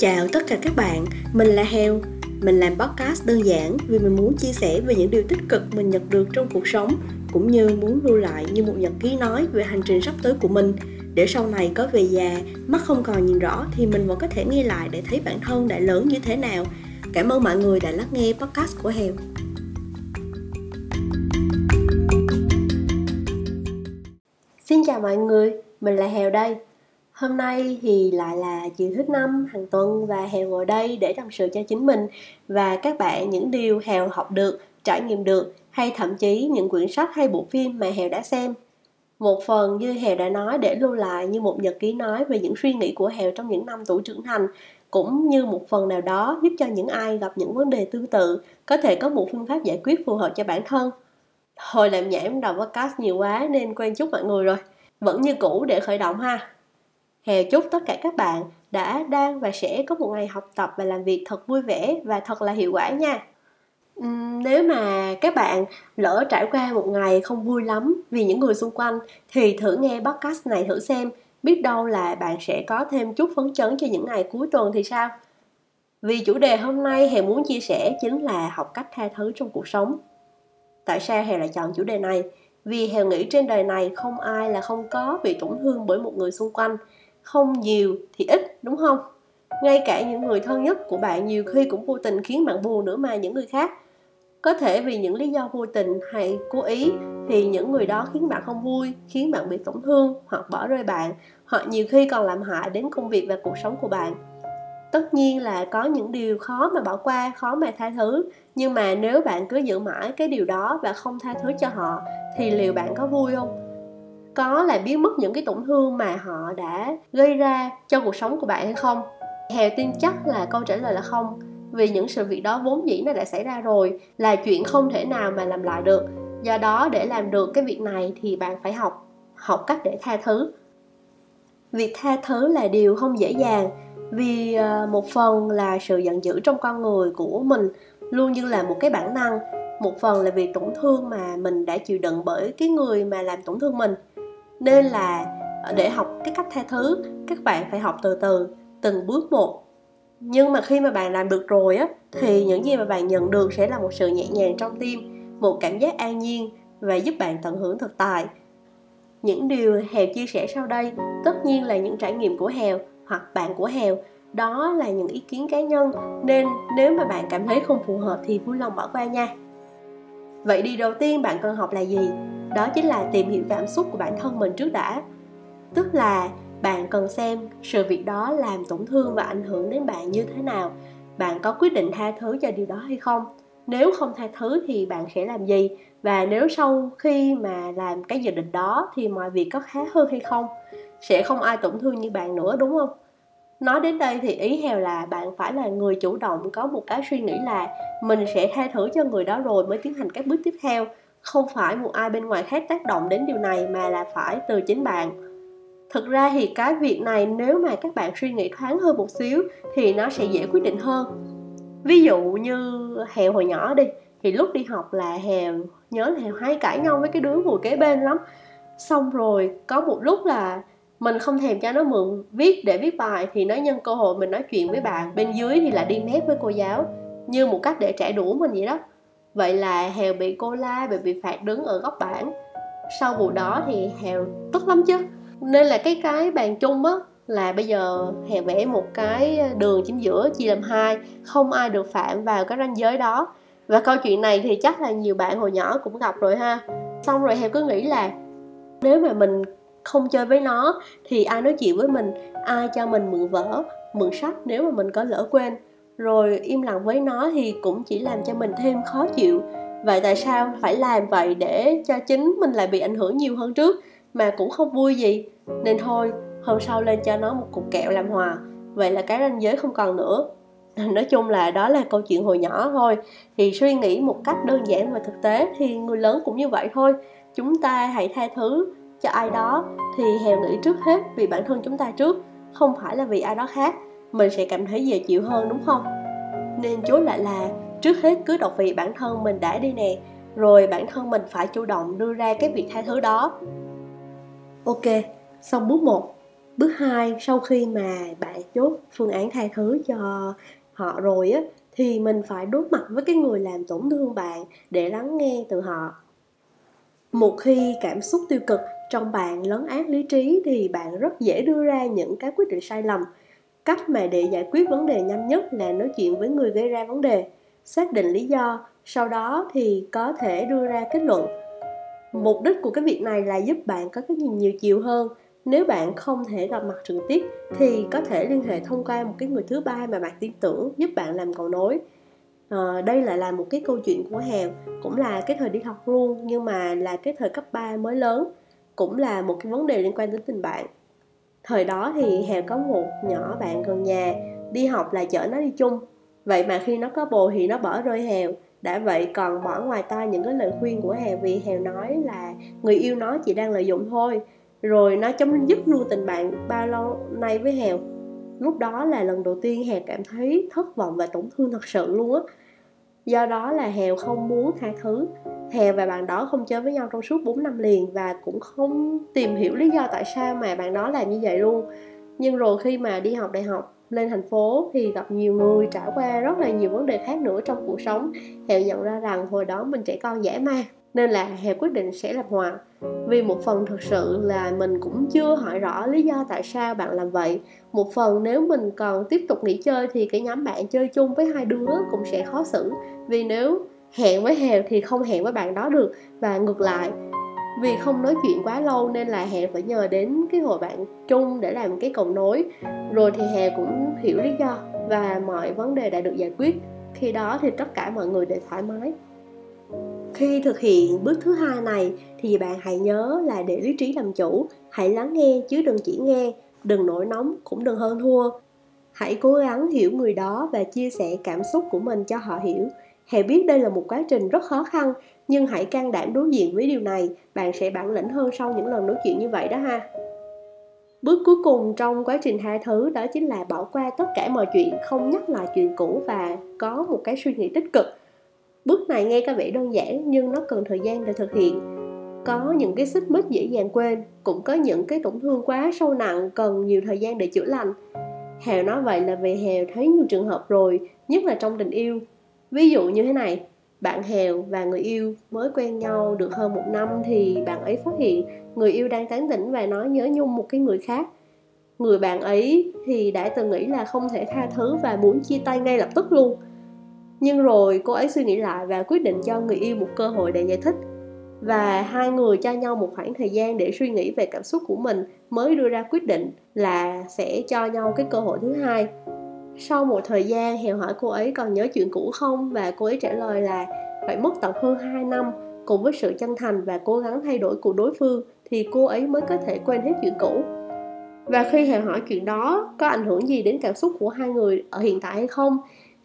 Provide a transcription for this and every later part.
Chào tất cả các bạn, mình là Heo. Mình làm podcast đơn giản vì mình muốn chia sẻ về những điều tích cực mình nhận được trong cuộc sống cũng như muốn lưu lại như một nhật ký nói về hành trình sắp tới của mình để sau này có về già, mắt không còn nhìn rõ thì mình vẫn có thể nghe lại để thấy bản thân đã lớn như thế nào. Cảm ơn mọi người đã lắng nghe podcast của Heo. Xin chào mọi người, mình là Heo đây. Hôm nay thì lại là chiều thứ năm hàng tuần và Hèo ngồi đây để tâm sự cho chính mình và các bạn những điều Hèo học được, trải nghiệm được hay thậm chí những quyển sách hay bộ phim mà Hèo đã xem. Một phần như Hèo đã nói để lưu lại như một nhật ký nói về những suy nghĩ của Hèo trong những năm tuổi trưởng thành cũng như một phần nào đó giúp cho những ai gặp những vấn đề tương tự có thể có một phương pháp giải quyết phù hợp cho bản thân. Hồi làm nhảm đầu podcast nhiều quá nên quen chút mọi người rồi. Vẫn như cũ để khởi động ha. Hè chúc tất cả các bạn đã, đang và sẽ có một ngày học tập và làm việc thật vui vẻ và thật là hiệu quả nha. nếu mà các bạn lỡ trải qua một ngày không vui lắm vì những người xung quanh thì thử nghe podcast này thử xem biết đâu là bạn sẽ có thêm chút phấn chấn cho những ngày cuối tuần thì sao? Vì chủ đề hôm nay hè muốn chia sẻ chính là học cách tha thứ trong cuộc sống. Tại sao hè lại chọn chủ đề này? Vì hè nghĩ trên đời này không ai là không có bị tổn thương bởi một người xung quanh không nhiều thì ít, đúng không? Ngay cả những người thân nhất của bạn nhiều khi cũng vô tình khiến bạn buồn nữa mà những người khác. Có thể vì những lý do vô tình hay cố ý thì những người đó khiến bạn không vui, khiến bạn bị tổn thương hoặc bỏ rơi bạn. Hoặc nhiều khi còn làm hại đến công việc và cuộc sống của bạn. Tất nhiên là có những điều khó mà bỏ qua, khó mà tha thứ. Nhưng mà nếu bạn cứ giữ mãi cái điều đó và không tha thứ cho họ thì liệu bạn có vui không? Có là biến mất những cái tổn thương mà họ đã gây ra cho cuộc sống của bạn hay không? Hèo tin chắc là câu trả lời là không, vì những sự việc đó vốn dĩ nó đã xảy ra rồi, là chuyện không thể nào mà làm lại được. Do đó, để làm được cái việc này thì bạn phải học học cách để tha thứ. Việc tha thứ là điều không dễ dàng, vì ờ, một phần là sự giận dữ trong con người của mình luôn như là một cái bản năng, một phần là vì tổn thương mà mình đã chịu đựng bởi cái người mà làm tổn thương mình nên là để học cái cách tha thứ các bạn phải học từ từ từng bước một. Nhưng mà khi mà bạn làm được rồi á thì những gì mà bạn nhận được sẽ là một sự nhẹ nhàng trong tim một cảm giác an nhiên và giúp bạn tận hưởng thực tại. Những điều hèo chia sẻ sau đây tất nhiên là những trải nghiệm của hèo hoặc bạn của hèo. Đó là những ý kiến cá nhân nên nếu mà bạn cảm thấy không phù hợp thì vui lòng bỏ qua nha. Vậy điều đầu tiên bạn cần học là gì đó chính là tìm hiểu cảm xúc của bản thân mình trước đã. Tức là bạn cần xem sự việc đó làm tổn thương và ảnh hưởng đến bạn như thế nào. Bạn có quyết định tha thứ cho điều đó hay không? Nếu không tha thứ thì bạn sẽ làm gì? Và nếu sau khi mà làm cái dự định đó thì mọi việc có khá hơn hay không? Sẽ không ai tổn thương như bạn nữa, đúng không? Nói đến đây thì ý hèo là bạn phải là người chủ động có một cái suy nghĩ là mình sẽ tha thứ cho người đó rồi mới tiến hành các bước tiếp theo không phải một ai bên ngoài khác tác động đến điều này mà là phải từ chính bạn. Thực ra thì cái việc này nếu mà các bạn suy nghĩ thoáng hơn một xíu thì nó sẽ dễ quyết định hơn. Ví dụ như hèo hồi nhỏ đi, thì lúc đi học là hèo, nhớ là hèo hay cãi nhau với cái đứa ngồi kế bên lắm. Xong rồi có một lúc là mình không thèm cho nó mượn viết để viết bài thì nó nhân cơ hội mình nói chuyện với bạn, bên dưới thì là đi mép với cô giáo, như một cách để trả đũa mình vậy đó vậy là hèo bị cô la và bị phạt đứng ở góc bảng. Sau vụ đó thì hèo tức lắm chứ. Nên là cái cái bàn chung á, là bây giờ hèo vẽ một cái đường chính giữa chia làm hai, không ai được phạm vào cái ranh giới đó. Và câu chuyện này thì chắc là nhiều bạn hồi nhỏ cũng gặp rồi ha. Xong rồi hèo cứ nghĩ là nếu mà mình không chơi với nó thì ai nói chuyện với mình, ai cho mình mượn vở, mượn sách nếu mà mình có lỡ quên rồi im lặng với nó thì cũng chỉ làm cho mình thêm khó chịu. Vậy tại sao phải làm vậy để cho chính mình lại bị ảnh hưởng nhiều hơn trước mà cũng không vui gì? Nên thôi, hôm sau lên cho nó một cục kẹo làm hòa. Vậy là cái ranh giới không còn nữa. Nói chung là đó là câu chuyện hồi nhỏ thôi. Thì suy nghĩ một cách đơn giản và thực tế thì người lớn cũng như vậy thôi. Chúng ta hãy tha thứ cho ai đó thì hèo nghĩ trước hết vì bản thân chúng ta trước, không phải là vì ai đó khác mình sẽ cảm thấy dễ chịu hơn, đúng không? Nên chối lại là trước hết cứ đọc vị bản thân mình đã đi nè, rồi bản thân mình phải chủ động đưa ra cái việc tha thứ đó. Ok, xong bước 1 bước 2 sau khi mà bạn chốt phương án tha thứ cho họ rồi á, thì mình phải đối mặt với cái người làm tổn thương bạn để lắng nghe từ họ. Một khi cảm xúc tiêu cực trong bạn lấn át lý trí thì bạn rất dễ đưa ra những cái quyết định sai lầm cách mà để giải quyết vấn đề nhanh nhất là nói chuyện với người gây ra vấn đề xác định lý do sau đó thì có thể đưa ra kết luận. Mục đích của cái việc này là giúp bạn có cái nhìn nhiều chiều hơn. Nếu bạn không thể gặp mặt trực tiếp thì có thể liên hệ thông qua một cái người thứ ba mà bạn tin tưởng giúp bạn làm cầu nối. À, đây lại là một cái câu chuyện của Hèo cũng là cái thời đi học luôn nhưng mà là cái thời cấp 3 mới lớn cũng là một cái vấn đề liên quan đến tình bạn thời đó thì Hèo có một nhỏ bạn gần nhà đi học là chở nó đi chung. Vậy mà khi nó có bồ thì nó bỏ rơi Hèo. Đã vậy còn bỏ ngoài tai những cái lời khuyên của Hèo vì Hèo nói là người yêu nó chỉ đang lợi dụng thôi. Rồi nó chấm dứt luôn tình bạn bao lâu nay với Hèo lúc đó là lần đầu tiên Hèo cảm thấy thất vọng và tổn thương thật sự luôn á do đó là Hèo không muốn tha thứ. Hèo và bạn đó không chơi với nhau trong suốt 4 năm liền và cũng không tìm hiểu lý do tại sao mà bạn đó làm như vậy luôn. Nhưng rồi khi mà đi học đại học, lên thành phố thì gặp nhiều người trải qua rất là nhiều vấn đề khác nữa trong cuộc sống. Hèo nhận ra rằng hồi đó mình trẻ con dễ ma nên là Hèo quyết định sẽ làm hòa. Vì một phần thực sự là mình cũng chưa hỏi rõ lý do tại sao bạn làm vậy. Một phần nếu mình còn tiếp tục nghỉ chơi thì cái nhóm bạn chơi chung với hai đứa cũng sẽ khó xử. Vì nếu hẹn với Hèo thì không hẹn với bạn đó được và ngược lại. Vì không nói chuyện quá lâu nên là hẹn phải nhờ đến cái hội bạn chung để làm cái cầu nối. Rồi thì Hè cũng hiểu lý do và mọi vấn đề đã được giải quyết. Khi đó thì tất cả mọi người đều thoải mái khi thực hiện bước thứ hai này, thì bạn hãy nhớ là để lý trí làm chủ, hãy lắng nghe chứ đừng chỉ nghe, đừng nổi nóng cũng đừng hơn thua. Hãy cố gắng hiểu người đó và chia sẻ cảm xúc của mình cho họ hiểu. Hãy biết đây là một quá trình rất khó khăn, nhưng hãy can đảm đối diện với điều này, bạn sẽ bản lĩnh hơn sau những lần nói chuyện như vậy đó ha. Bước cuối cùng trong quá trình tha thứ đó chính là bỏ qua tất cả mọi chuyện, không nhắc lại chuyện cũ và có một cái suy nghĩ tích cực bước này nghe có vẻ đơn giản, nhưng nó cần thời gian để thực hiện. Có những cái xích mích dễ dàng quên, cũng có những cái tổn thương quá sâu nặng, cần nhiều thời gian để chữa lành. Hèo nói vậy là vì hèo thấy nhiều trường hợp rồi, nhất là trong tình yêu. Ví dụ như thế này, bạn hèo và người yêu mới quen nhau được hơn một năm thì bạn ấy phát hiện người yêu đang tán tỉnh và nói nhớ nhung một cái người khác. Người bạn ấy thì đã từng nghĩ là không thể tha thứ và muốn chia tay ngay lập tức luôn nhưng rồi cô ấy suy nghĩ lại và quyết định cho người yêu một cơ hội để giải thích. Và hai người cho nhau một khoảng thời gian để suy nghĩ về cảm xúc của mình mới đưa ra quyết định là sẽ cho nhau cái cơ hội thứ hai. Sau một thời gian hẹn hỏi cô ấy còn nhớ chuyện cũ không? Và cô ấy trả lời là phải mất tận hơn 2 năm. Cùng với sự chân thành và cố gắng thay đổi của đối phương thì cô ấy mới có thể quên hết chuyện cũ. Và khi hẹn hỏi chuyện đó, có ảnh hưởng gì đến cảm xúc của hai người ở hiện tại hay không?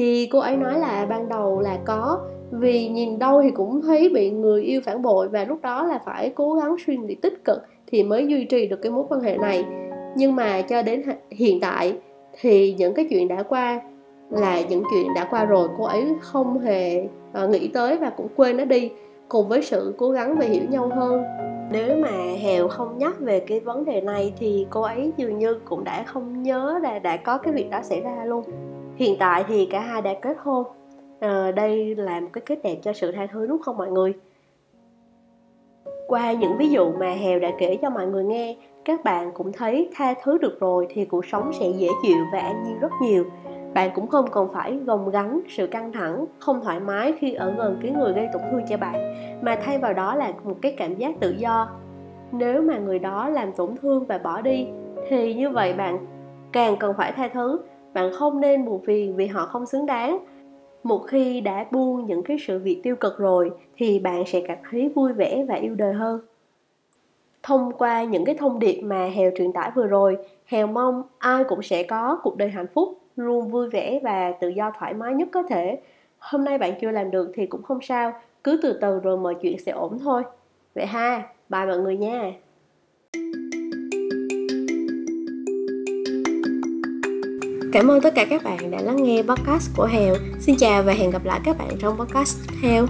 Thì cô ấy nói là ban đầu là có, vì nhìn đâu thì cũng thấy bị người yêu phản bội và lúc đó là phải cố gắng suy nghĩ tích cực thì mới duy trì được cái mối quan hệ này. Nhưng mà cho đến hiện tại thì những cái chuyện đã qua là những chuyện đã qua rồi, cô ấy không hề ờ, nghĩ tới và cũng quên nó đi, cùng với sự cố gắng về hiểu nhau hơn. Nếu mà hèo không nhắc về cái vấn đề này thì cô ấy dường như cũng đã không nhớ là đã có cái việc đó xảy ra luôn hiện tại thì cả hai đã kết hôn. À, đây là một cái kết đẹp cho sự tha thứ đúng không mọi người? Qua những ví dụ mà hèo đã kể cho mọi người nghe các bạn cũng thấy tha thứ được rồi thì cuộc sống sẽ dễ chịu và an nhiên rất nhiều. Bạn cũng không còn phải gồng gánh sự căng thẳng không thoải mái khi ở gần cái người gây tổn thương cho bạn mà thay vào đó là một cái cảm giác tự do. Nếu mà người đó làm tổn thương và bỏ đi thì như vậy bạn càng cần phải tha thứ bạn không nên buồn phiền vì họ không xứng đáng. Một khi đã buông những cái sự việc tiêu cực rồi, thì bạn sẽ cảm thấy vui vẻ và yêu đời hơn. Thông qua những cái thông điệp mà hèo truyền tải vừa rồi, hèo mong ai cũng sẽ có cuộc đời hạnh phúc, luôn vui vẻ và tự do thoải mái nhất có thể. Hôm nay bạn chưa làm được thì cũng không sao, cứ từ từ rồi mọi chuyện sẽ ổn thôi. Vậy ha, bye mọi người nha. Cảm ơn tất cả các bạn đã lắng nghe podcast của Hèo. Xin chào và hẹn gặp lại các bạn trong podcast tiếp theo.